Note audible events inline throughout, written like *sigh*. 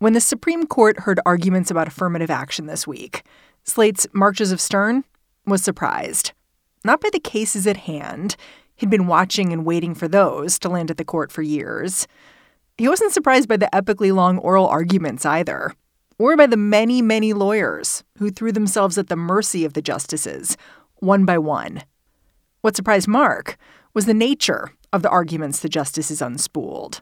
When the Supreme Court heard arguments about affirmative action this week, Slate's Mark Joseph Stern was surprised. Not by the cases at hand. He'd been watching and waiting for those to land at the court for years. He wasn't surprised by the epically long oral arguments either, or by the many, many lawyers who threw themselves at the mercy of the justices, one by one. What surprised Mark was the nature of the arguments the justices unspooled.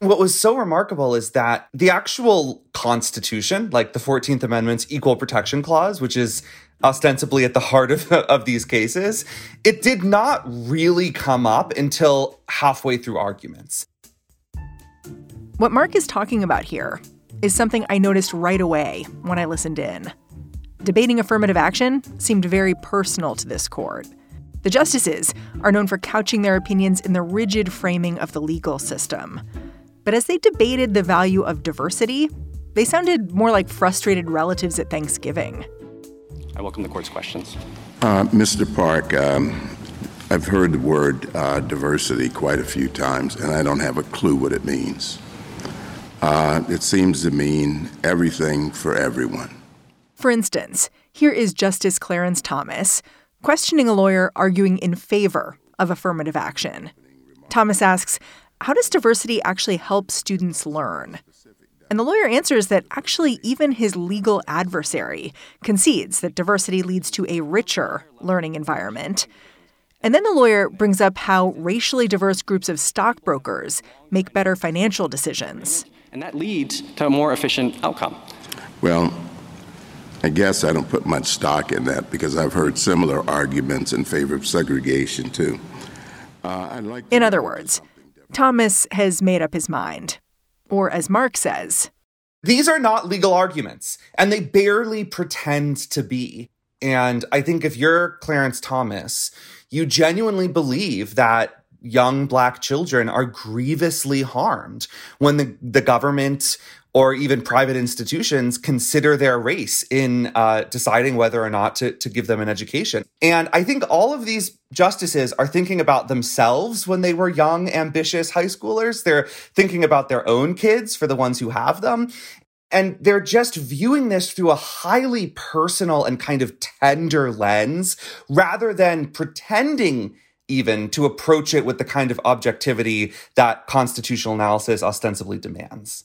What was so remarkable is that the actual Constitution, like the 14th Amendment's Equal Protection Clause, which is ostensibly at the heart of, *laughs* of these cases, it did not really come up until halfway through arguments. What Mark is talking about here is something I noticed right away when I listened in. Debating affirmative action seemed very personal to this court. The justices are known for couching their opinions in the rigid framing of the legal system. But as they debated the value of diversity, they sounded more like frustrated relatives at Thanksgiving. I welcome the court's questions. Uh, Mr. Park, um, I've heard the word uh, diversity quite a few times, and I don't have a clue what it means. Uh, it seems to mean everything for everyone. For instance, here is Justice Clarence Thomas questioning a lawyer arguing in favor of affirmative action. Thomas asks, How does diversity actually help students learn? And the lawyer answers that actually, even his legal adversary concedes that diversity leads to a richer learning environment. And then the lawyer brings up how racially diverse groups of stockbrokers make better financial decisions. And that leads to a more efficient outcome. Well, I guess I don't put much stock in that because I've heard similar arguments in favor of segregation, too. Uh, like in other words, Thomas has made up his mind. Or as Mark says, these are not legal arguments, and they barely pretend to be. And I think if you're Clarence Thomas, you genuinely believe that young black children are grievously harmed when the, the government or even private institutions consider their race in uh, deciding whether or not to, to give them an education. And I think all of these justices are thinking about themselves when they were young, ambitious high schoolers. They're thinking about their own kids for the ones who have them. And they're just viewing this through a highly personal and kind of tender lens rather than pretending even to approach it with the kind of objectivity that constitutional analysis ostensibly demands.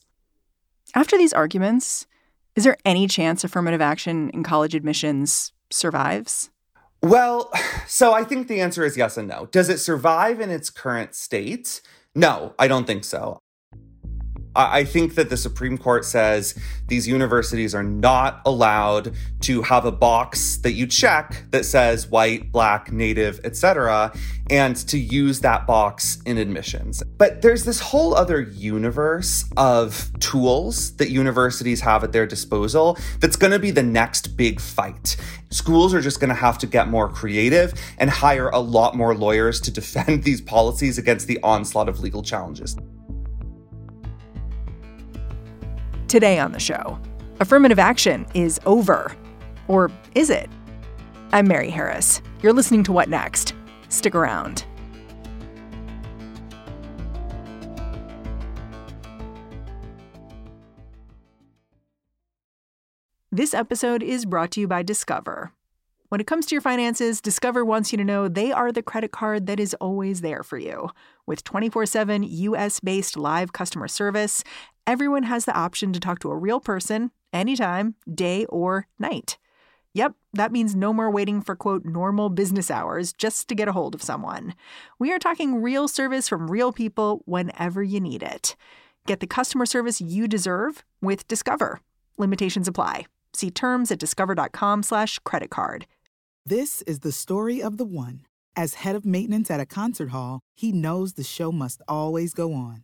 After these arguments, is there any chance affirmative action in college admissions survives? Well, so I think the answer is yes and no. Does it survive in its current state? No, I don't think so. I think that the Supreme Court says these universities are not allowed to have a box that you check that says white, black, native, etc., and to use that box in admissions. But there's this whole other universe of tools that universities have at their disposal that's going to be the next big fight. Schools are just going to have to get more creative and hire a lot more lawyers to *laughs* defend these policies against the onslaught of legal challenges. Today on the show, affirmative action is over. Or is it? I'm Mary Harris. You're listening to What Next? Stick around. This episode is brought to you by Discover. When it comes to your finances, Discover wants you to know they are the credit card that is always there for you. With 24 7 US based live customer service everyone has the option to talk to a real person anytime, day or night. Yep, that means no more waiting for quote normal business hours just to get a hold of someone. We are talking real service from real people whenever you need it. Get the customer service you deserve with Discover. Limitations apply. See terms at discover.com/slash credit card. This is the story of the one. As head of maintenance at a concert hall, he knows the show must always go on.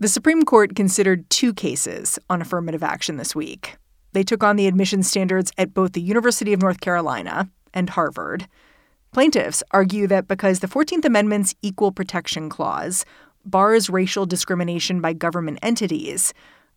The Supreme Court considered two cases on affirmative action this week. They took on the admission standards at both the University of North Carolina and Harvard. Plaintiffs argue that because the 14th Amendment's Equal Protection Clause bars racial discrimination by government entities,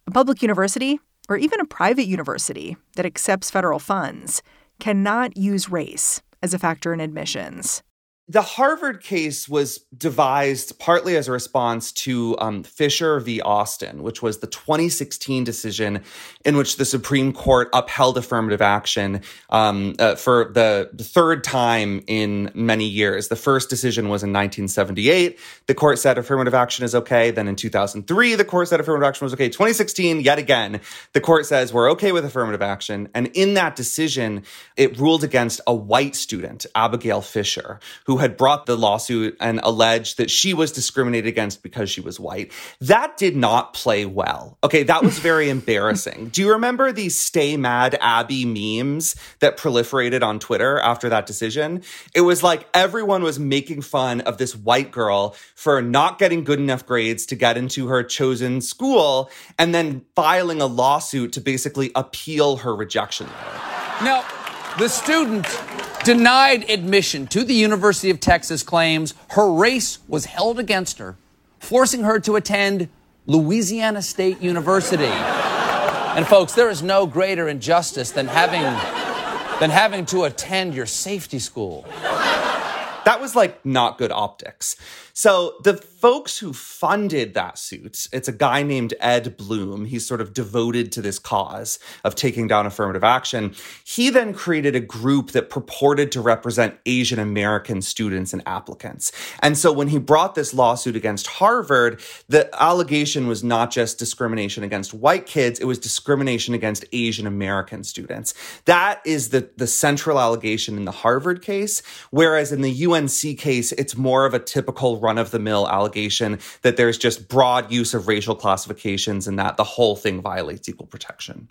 a public university, or even a private university that accepts federal funds, cannot use race as a factor in admissions. The Harvard case was devised partly as a response to um, Fisher v. Austin, which was the 2016 decision in which the Supreme Court upheld affirmative action um, uh, for the, third time in many years. The first decision was in 1978. The court said affirmative action is okay. Then in 2003, the court said affirmative action was okay. 2016, yet again, the court says we're okay with affirmative action. And in that decision, it ruled against a white student, Abigail Fisher, who who had brought the lawsuit and alleged that she was discriminated against because she was white. That did not play well. Okay, that was very *laughs* embarrassing. Do you remember these stay mad Abby memes that proliferated on Twitter after that decision? It was like everyone was making fun of this white girl for not getting good enough grades to get into her chosen school and then filing a lawsuit to basically appeal her rejection letter. Now, the student denied admission to the University of Texas claims her race was held against her, forcing her to attend Louisiana State University. And folks, there is no greater injustice than having than having to attend your safety school. That was like not good optics. So the folks who funded that suit, it's a guy named Ed Blum. He's sort of devoted to this cause of taking down affirmative action. He then created a group that purported to represent Asian American students and applicants. And so when he brought this lawsuit against Harvard, the allegation was not just discrimination against white kids, it was discrimination against Asian American students. That is the, the central allegation in the Harvard case. Whereas in the UNC case, it's more of a typical run of the mill allegation that there's just broad use of racial classifications and that the whole thing violates equal protection.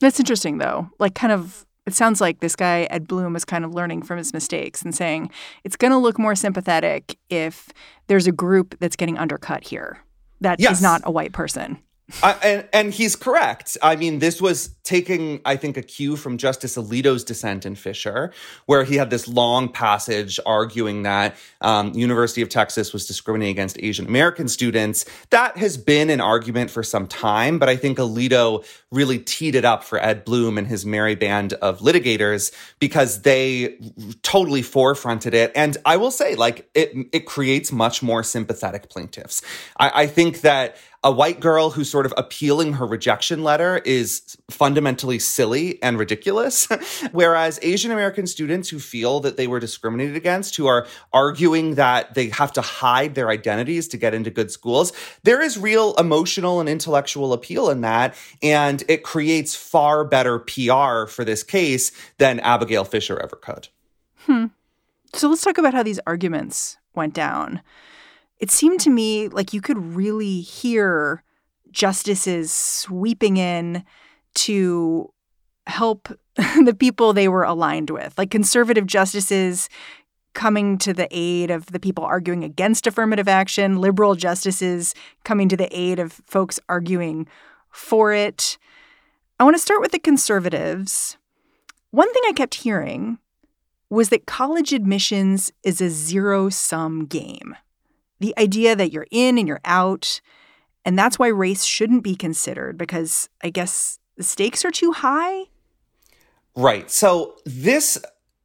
That's interesting, though. Like, kind of, it sounds like this guy, Ed Blum, is kind of learning from his mistakes and saying it's going to look more sympathetic if there's a group that's getting undercut here that yes. is not a white person. Uh, and and he's correct. I mean, this was taking, I think, a cue from Justice Alito's dissent in Fisher, where he had this long passage arguing that um, University of Texas was discriminating against Asian American students. That has been an argument for some time, but I think Alito really teed it up for Ed Blum and his merry band of litigators because they totally forefronted it. And I will say, like, it it creates much more sympathetic plaintiffs. I, I think that a white girl who's sort of appealing her rejection letter is fundamentally silly and ridiculous. *laughs* Whereas Asian American students who feel that they were discriminated against, who are arguing that they have to hide their identities to get into good schools, there is real emotional and intellectual appeal in that. And it creates far better PR for this case than Abigail Fisher ever could. Hmm. So let's talk about how these arguments went down it seemed to me like you could really hear justices sweeping in to help *laughs* the people they were aligned with, like conservative justices coming to the aid of the people arguing against affirmative action, liberal justices coming to the aid of folks arguing for it. I want to start with the conservatives. One thing I kept hearing was that college admissions is a zero sum game the idea that you're in and you're out. And that's why race shouldn't be considered because I guess the stakes are too high. Right. So this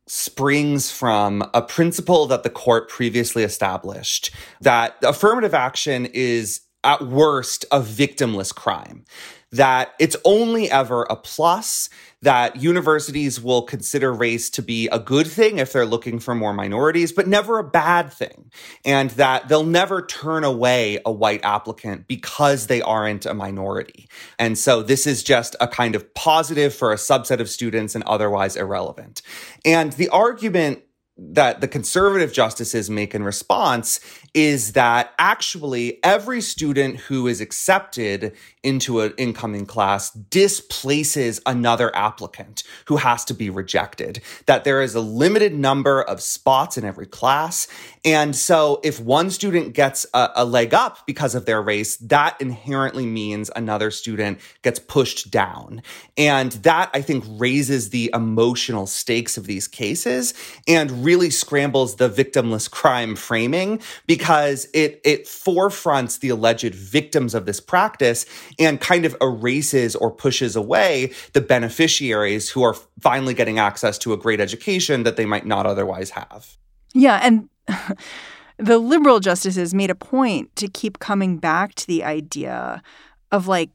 springs from a principle that the court previously established that affirmative action is at worst a victimless crime that it's only ever a plus, that universities will consider race to be a good thing if they're looking for more minorities, but never a bad thing. And that they'll never turn away a white applicant because they aren't a minority. And so this is just a kind of positive for a subset of students and otherwise irrelevant. And the argument that the conservative justices make in response is that actually every student who is accepted into an incoming class displaces another applicant who has to be rejected. That there is a limited number of spots in every class. And so if one student gets a, a leg up because of their race, that inherently means another student gets pushed down. And that I think raises the emotional stakes of these cases and really scrambles the victimless crime framing because it it forefronts the alleged victims of this practice and kind of erases or pushes away the beneficiaries who are finally getting access to a great education that they might not otherwise have. Yeah, and *laughs* the liberal justices made a point to keep coming back to the idea of like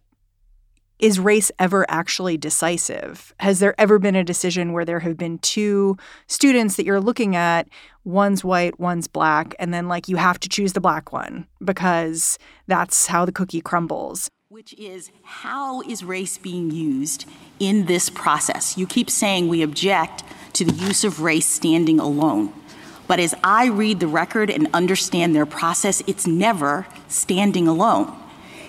is race ever actually decisive? Has there ever been a decision where there have been two students that you're looking at, one's white, one's black, and then like you have to choose the black one because that's how the cookie crumbles? Which is how is race being used in this process? You keep saying we object to the use of race standing alone. But as I read the record and understand their process, it's never standing alone.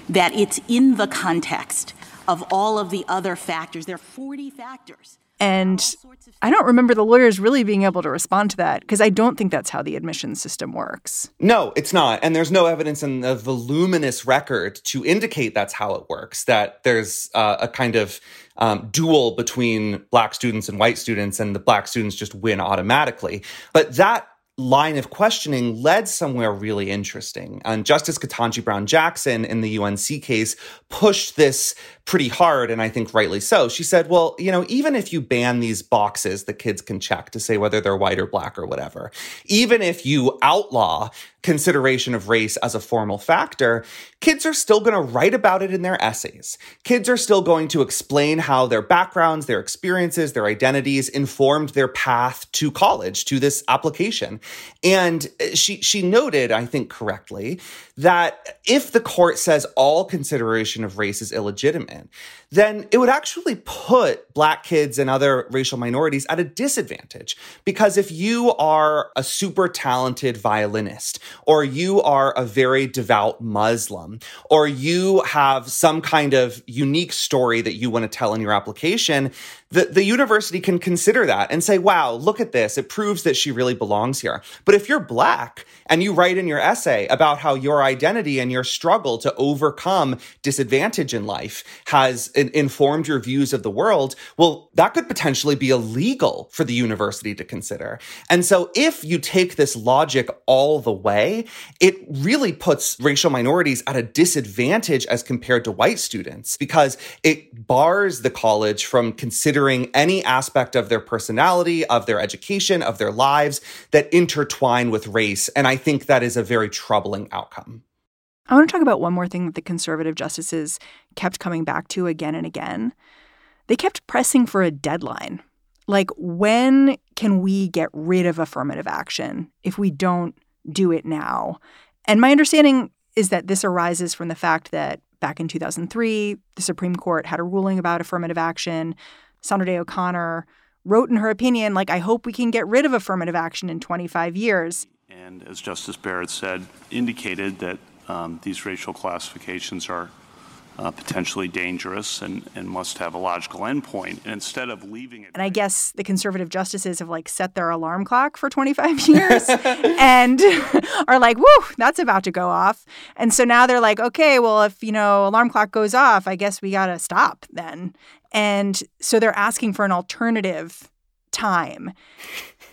That it's in the context of all of the other factors. There are 40 factors. And I don't remember the lawyers really being able to respond to that because I don't think that's how the admissions system works. No, it's not. And there's no evidence in the voluminous record to indicate that's how it works, that there's uh, a kind of um, duel between black students and white students, and the black students just win automatically. But that line of questioning led somewhere really interesting. And Justice Ketanji Brown Jackson in the UNC case pushed this pretty hard, and I think rightly so. She said, well, you know, even if you ban these boxes that kids can check to say whether they're white or black or whatever, even if you outlaw consideration of race as a formal factor, kids are still going to write about it in their essays. Kids are still going to explain how their backgrounds, their experiences, their identities informed their path to college, to this application. And uh, she, she noted, I think correctly, that if the court says all consideration of race is illegitimate, then it would actually put black kids and other racial minorities at a disadvantage. Because if you are a super talented violinist, or you are a very devout Muslim, or you have some kind of unique story that you want to tell in your application, the, the university can consider that and say, wow, look at this. It proves that she really belongs here. But if you're black and you write in your essay about how your identity and your struggle to overcome disadvantage in life has informed your views of the world, well, that could potentially be illegal for the university to consider. And so if you take this logic all the way, it really puts racial minorities at a disadvantage as compared to white students because it bars the college from considering considering any aspect of their personality, of their education, of their lives that intertwine with race. And I think that is a very troubling outcome. I want to talk about one more thing that the conservative justices kept coming back to again and again. They kept pressing for a deadline. Like, when can we get rid of affirmative action if we don't do it now? And my understanding is that this arises from the fact that back in 2003, the Supreme Court had a ruling about affirmative action. Sandra Day O'Connor wrote in her opinion, like, I hope we can get rid of affirmative action in 25 years. And as Justice Barrett said, indicated that um, these racial classifications are uh, potentially dangerous and, and must have a logical endpoint. And instead of leaving it. And I guess the conservative justices have like set their alarm clock for 25 *laughs* years *laughs* and *laughs* are like, whoo, that's about to go off. And so now they're like, okay, well, if, you know, alarm clock goes off, I guess we got to stop then. And so they're asking for an alternative time.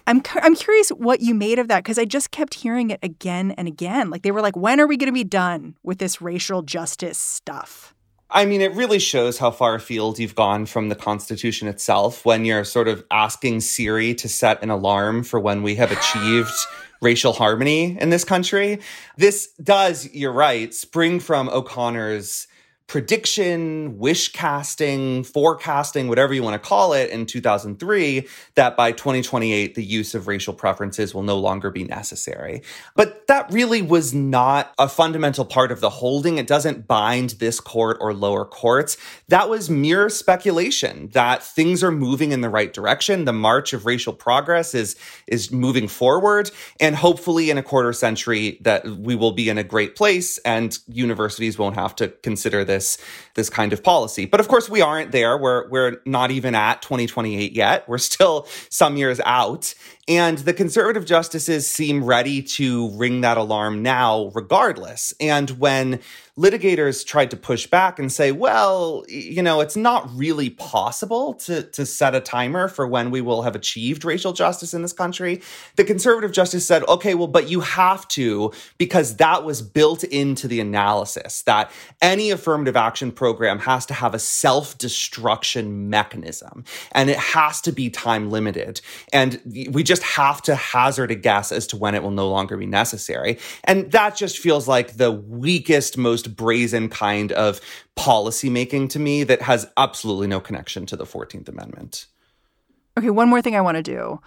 I'm I'm curious what you made of that because I just kept hearing it again and again. Like they were like, when are we going to be done with this racial justice stuff? I mean, it really shows how far afield you've gone from the Constitution itself when you're sort of asking Siri to set an alarm for when we have achieved *gasps* racial harmony in this country. This does, you're right, spring from O'Connor's prediction, wish casting, forecasting, whatever you want to call it, in 2003 that by 2028, the use of racial preferences will no longer be necessary. But that really was not a fundamental part of the holding. It doesn't bind this court or lower courts. That was mere speculation that things are moving in the right direction. The march of racial progress is, is moving forward. And hopefully, in a quarter century, that we will be in a great place and universities won't have to consider this this this kind of policy. But of course, we aren't there. We're we're not even at 2028 yet. We're still some years out, and the conservative justices seem ready to ring that alarm now, regardless. And when litigators tried to push back and say, well, you know, it's not really possible to, to set a timer for when we will have achieved racial justice in this country. The conservative justice said, okay, well, but you have to, because that was built into the analysis that any affirmative action program has to have a self destruction mechanism and it has to be time limited. And we just have to hazard a guess as to when it will no longer be necessary. And that just feels like the weakest, most most brazen kind of policymaking to me that has absolutely no connection to the 14th Amendment. Okay, one more thing I want to do.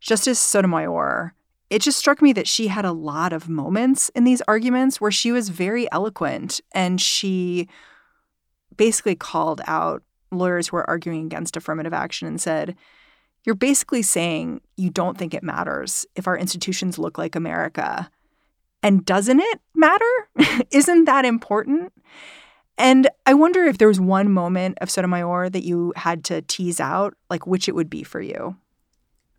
Justice Sotomayor, it just struck me that she had a lot of moments in these arguments where she was very eloquent and she basically called out lawyers who were arguing against affirmative action and said, You're basically saying you don't think it matters if our institutions look like America. And doesn't it matter? *laughs* Isn't that important? And I wonder if there was one moment of Sotomayor that you had to tease out, like which it would be for you.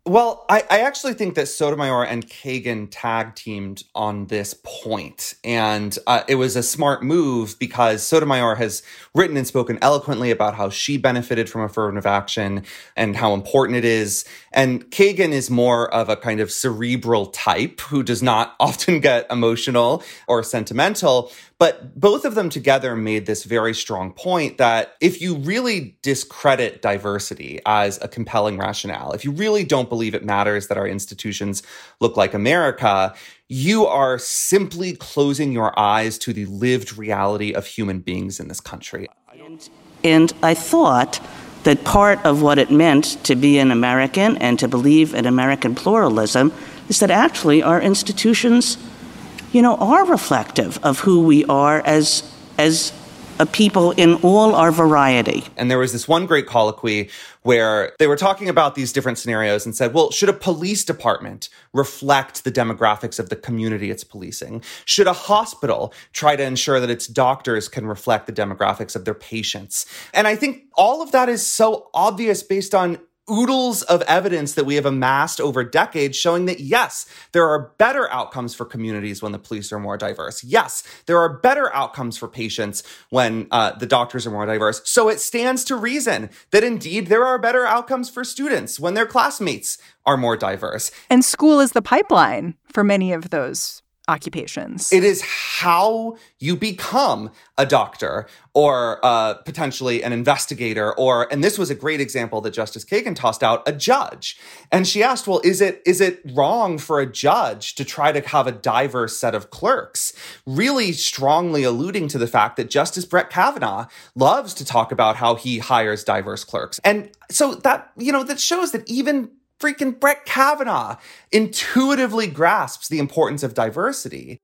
Well, I, I, actually think that Sotomayor and Kagan tag teamed on this point. And uh, it was a smart move because Sotomayor has written and spoken eloquently about how she benefited from affirmative action and how important it is. And Kagan is more of a kind of cerebral type who does not *laughs* often get emotional or sentimental. But both of them together made this very strong point that if you really discredit diversity as a compelling rationale, if you really don't believe it matters that our institutions look like America, you are simply closing your eyes to the lived reality of human beings in this country. And, and I thought that part of what it meant to be an American and to believe in American pluralism is that actually our institutions you know, are reflective of who we are as as a people in all our variety. And there was this one great colloquy where they were talking about these different scenarios and said, well, should a police department reflect the demographics of the community it's policing? Should a hospital try to ensure that its doctors can reflect the demographics of their patients? And I think all of that is so obvious based on oodles of evidence that we have amassed over decades showing that yes, there are better outcomes for communities when the police are more diverse. Yes, there are better outcomes for patients when uh, the doctors are more diverse. So it stands to reason that indeed there are better outcomes for students when their classmates are more diverse. And school is the pipeline for many of those occupations. It is how you become a doctor or uh, potentially an investigator or and this was a great example that Justice Kagan tossed out a judge. And she asked, "Well, is it is it wrong for a judge to try to have a diverse set of clerks?" Really strongly alluding to the fact that Justice Brett Kavanaugh loves to talk about how he hires diverse clerks. And so that, you know, that shows that even freaking Brett Kavanaugh intuitively grasps the importance of diversity.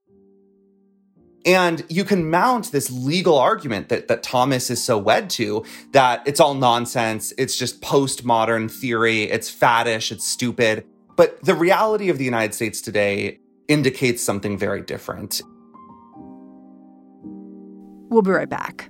And you can mount this legal argument that, that Thomas is so wed to that it's all nonsense. It's just postmodern theory. It's faddish. It's stupid. But the reality of the United States today indicates something very different. We'll be right back.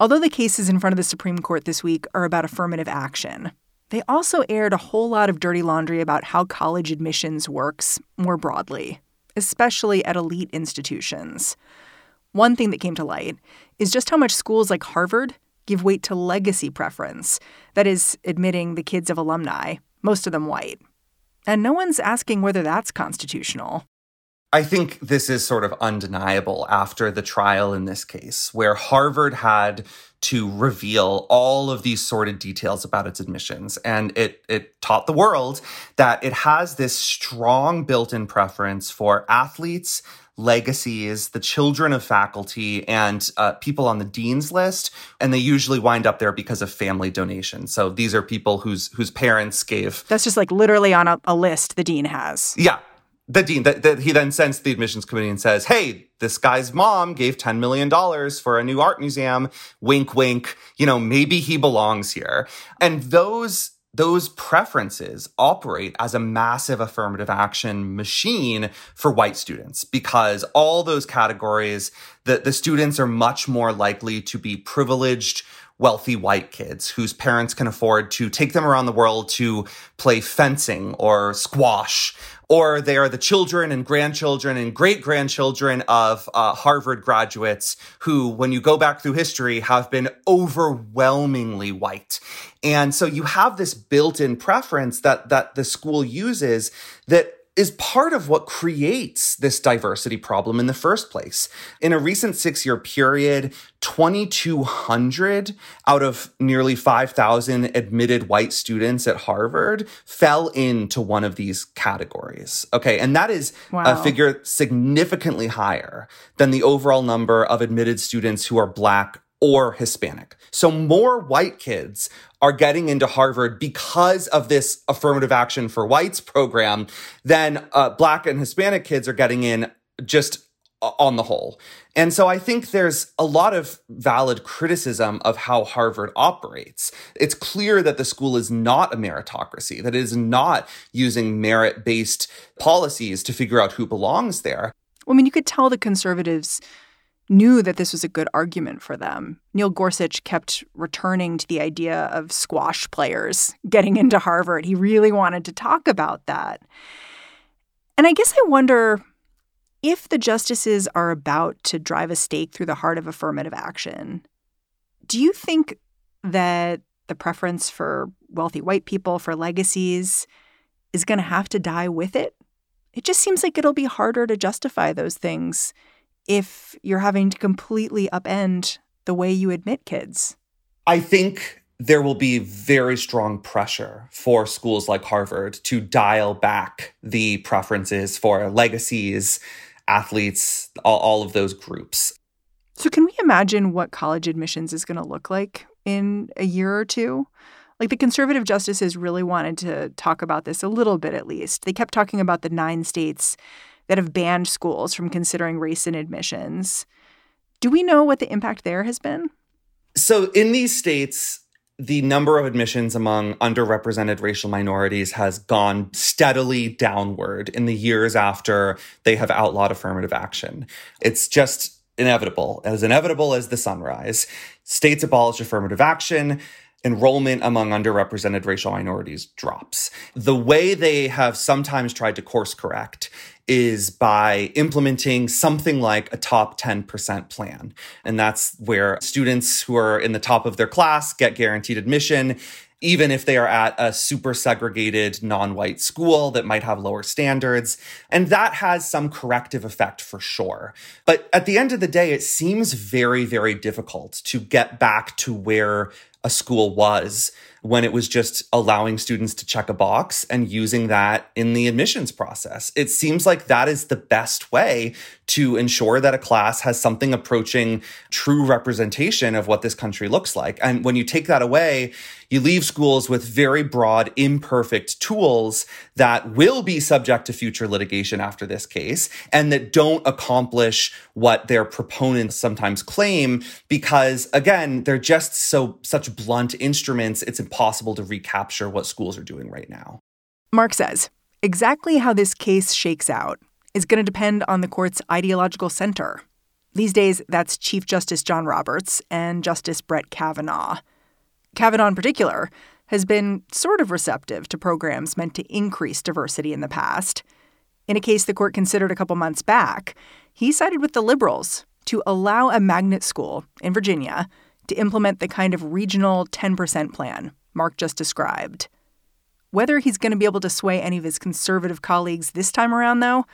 Although the cases in front of the Supreme Court this week are about affirmative action, they also aired a whole lot of dirty laundry about how college admissions works more broadly, especially at elite institutions. One thing that came to light is just how much schools like Harvard give weight to legacy preference, that is, admitting the kids of alumni, most of them white. And no one's asking whether that's constitutional. I think this is sort of undeniable after the trial in this case, where Harvard had to reveal all of these sordid details about its admissions. And it, it taught the world that it has this strong built in preference for athletes legacies, the children of faculty, and uh, people on the dean's list, and they usually wind up there because of family donations. So these are people whose whose parents gave. That's just like literally on a, a list the dean has. Yeah, the dean that, he then sends to the admissions committee and says, "Hey, this guy's mom gave ten million dollars for a new art museum. Wink, wink. You know, maybe he belongs here." And those those preferences operate as a massive affirmative action machine for white students because all those categories, the, the students are much more likely to be privileged, wealthy white kids whose parents can afford to take them around the world to play fencing or squash or they are the children and grandchildren and great grandchildren of uh, Harvard graduates who, when you go back through history, have been overwhelmingly white. And so you have this built in preference that, that the school uses that is part of what creates this diversity problem in the first place. In a recent six year period, 2,200 out of nearly 5,000 admitted white students at Harvard fell into one of these categories. Okay. And that is wow. a figure significantly higher than the overall number of admitted students who are Black or Hispanic. So more white kids are getting into Harvard because of this affirmative action for whites program than uh, black and Hispanic kids are getting in just on the whole. And so I think there's a lot of valid criticism of how Harvard operates. It's clear that the school is not a meritocracy, that it is not using merit based policies to figure out who belongs there. Well, I mean, you could tell the conservatives knew that this was a good argument for them. Neil Gorsuch kept returning to the idea of squash players getting into Harvard. He really wanted to talk about that. And I guess I wonder if the justices are about to drive a stake through the heart of affirmative action, do you think that the preference for wealthy white people for legacies is going to have to die with it? It just seems like it'll be harder to justify those things if you're having to completely upend the way you admit kids? I think there will be very strong pressure for schools like Harvard to dial back the preferences for legacies, athletes, all, all of those groups. So, can we imagine what college admissions is going to look like in a year or two? Like the conservative justices really wanted to talk about this a little bit at least. They kept talking about the nine states that have banned schools from considering race in admissions. Do we know what the impact there has been? So, in these states, the number of admissions among underrepresented racial minorities has gone steadily downward in the years after they have outlawed affirmative action. It's just inevitable, as inevitable as the sunrise. States abolish affirmative action enrollment among underrepresented racial minorities drops. The way they have sometimes tried to course correct is by implementing something like a top 10% plan. And that's where students who are in the top of their class get guaranteed admission even if they are at a super segregated non-white school that might have lower standards. And that has some corrective effect for sure. But at the end of the day, it seems very, very difficult to get back to where a school was when it was just allowing students to check a box and using that in the admissions process. It seems like that is the best way to ensure that a class has something approaching true representation of what this country looks like. And when you take that away, you leave schools with very broad, imperfect tools that will be subject to future litigation after this case and that don't accomplish what their proponents sometimes claim because again, they're just so such blunt instruments. It's impossible to recapture what schools are doing right now. Mark says exactly how this case shakes out is going to depend on the court's ideological center. These days, that's Chief Justice John Roberts and Justice Brett Kavanaugh. Kavanaugh, in particular, has been sort of receptive to programs meant to increase diversity in the past. In a case the court considered a couple months back, he sided with the liberals to allow a magnet school in Virginia to implement the kind of regional 10% plan Mark just described. Whether he's going to be able to sway any of his conservative colleagues this time around, though,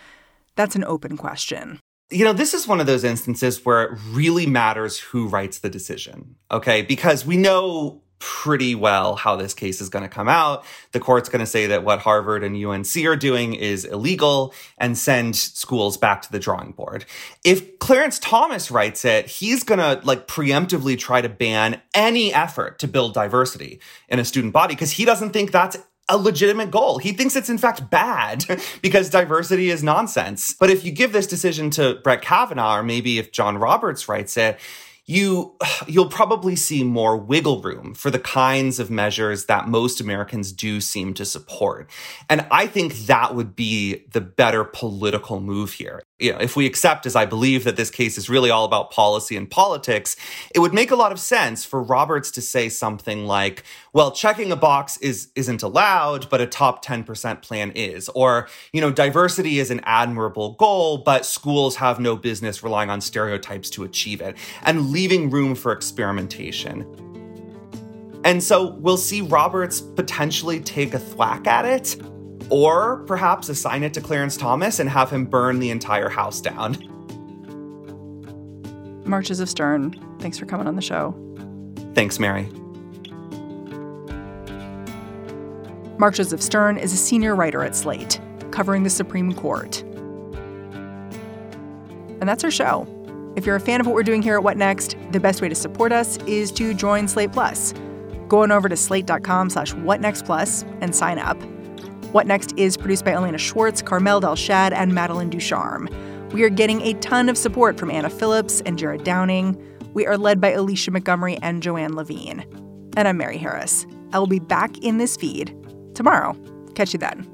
that's an open question. You know, this is one of those instances where it really matters who writes the decision, okay? Because we know pretty well how this case is going to come out. The court's going to say that what Harvard and UNC are doing is illegal and send schools back to the drawing board. If Clarence Thomas writes it, he's going to like preemptively try to ban any effort to build diversity in a student body because he doesn't think that's a legitimate goal. He thinks it's in fact bad *laughs* because diversity is nonsense. But if you give this decision to Brett Kavanaugh, or maybe if John Roberts writes it, you *sighs* you'll probably see more wiggle room for the kinds of measures that most Americans do seem to support. And I think that would be the better political move here. You know, if we accept as I believe that this case is really all about policy and politics, it would make a lot of sense for Roberts to say something like, well, checking a box is isn't allowed, but a top 10% plan is. Or, you know, diversity is an admirable goal, but schools have no business relying on stereotypes to achieve it. And leaving room for experimentation. And so we'll see Roberts potentially take a thwack at it, or perhaps assign it to Clarence Thomas and have him burn the entire house down. Mark Joseph Stern, thanks for coming on the show. Thanks, Mary. Mark Joseph Stern is a senior writer at Slate, covering the Supreme Court. And that's our show. If you're a fan of what we're doing here at What Next, the best way to support us is to join Slate Plus. Go on over to slate.com slash whatnextplus and sign up. What Next is produced by Elena Schwartz, Carmel Delshad, and Madeline Ducharme. We are getting a ton of support from Anna Phillips and Jared Downing. We are led by Alicia Montgomery and Joanne Levine. And I'm Mary Harris. I will be back in this feed tomorrow. Catch you then.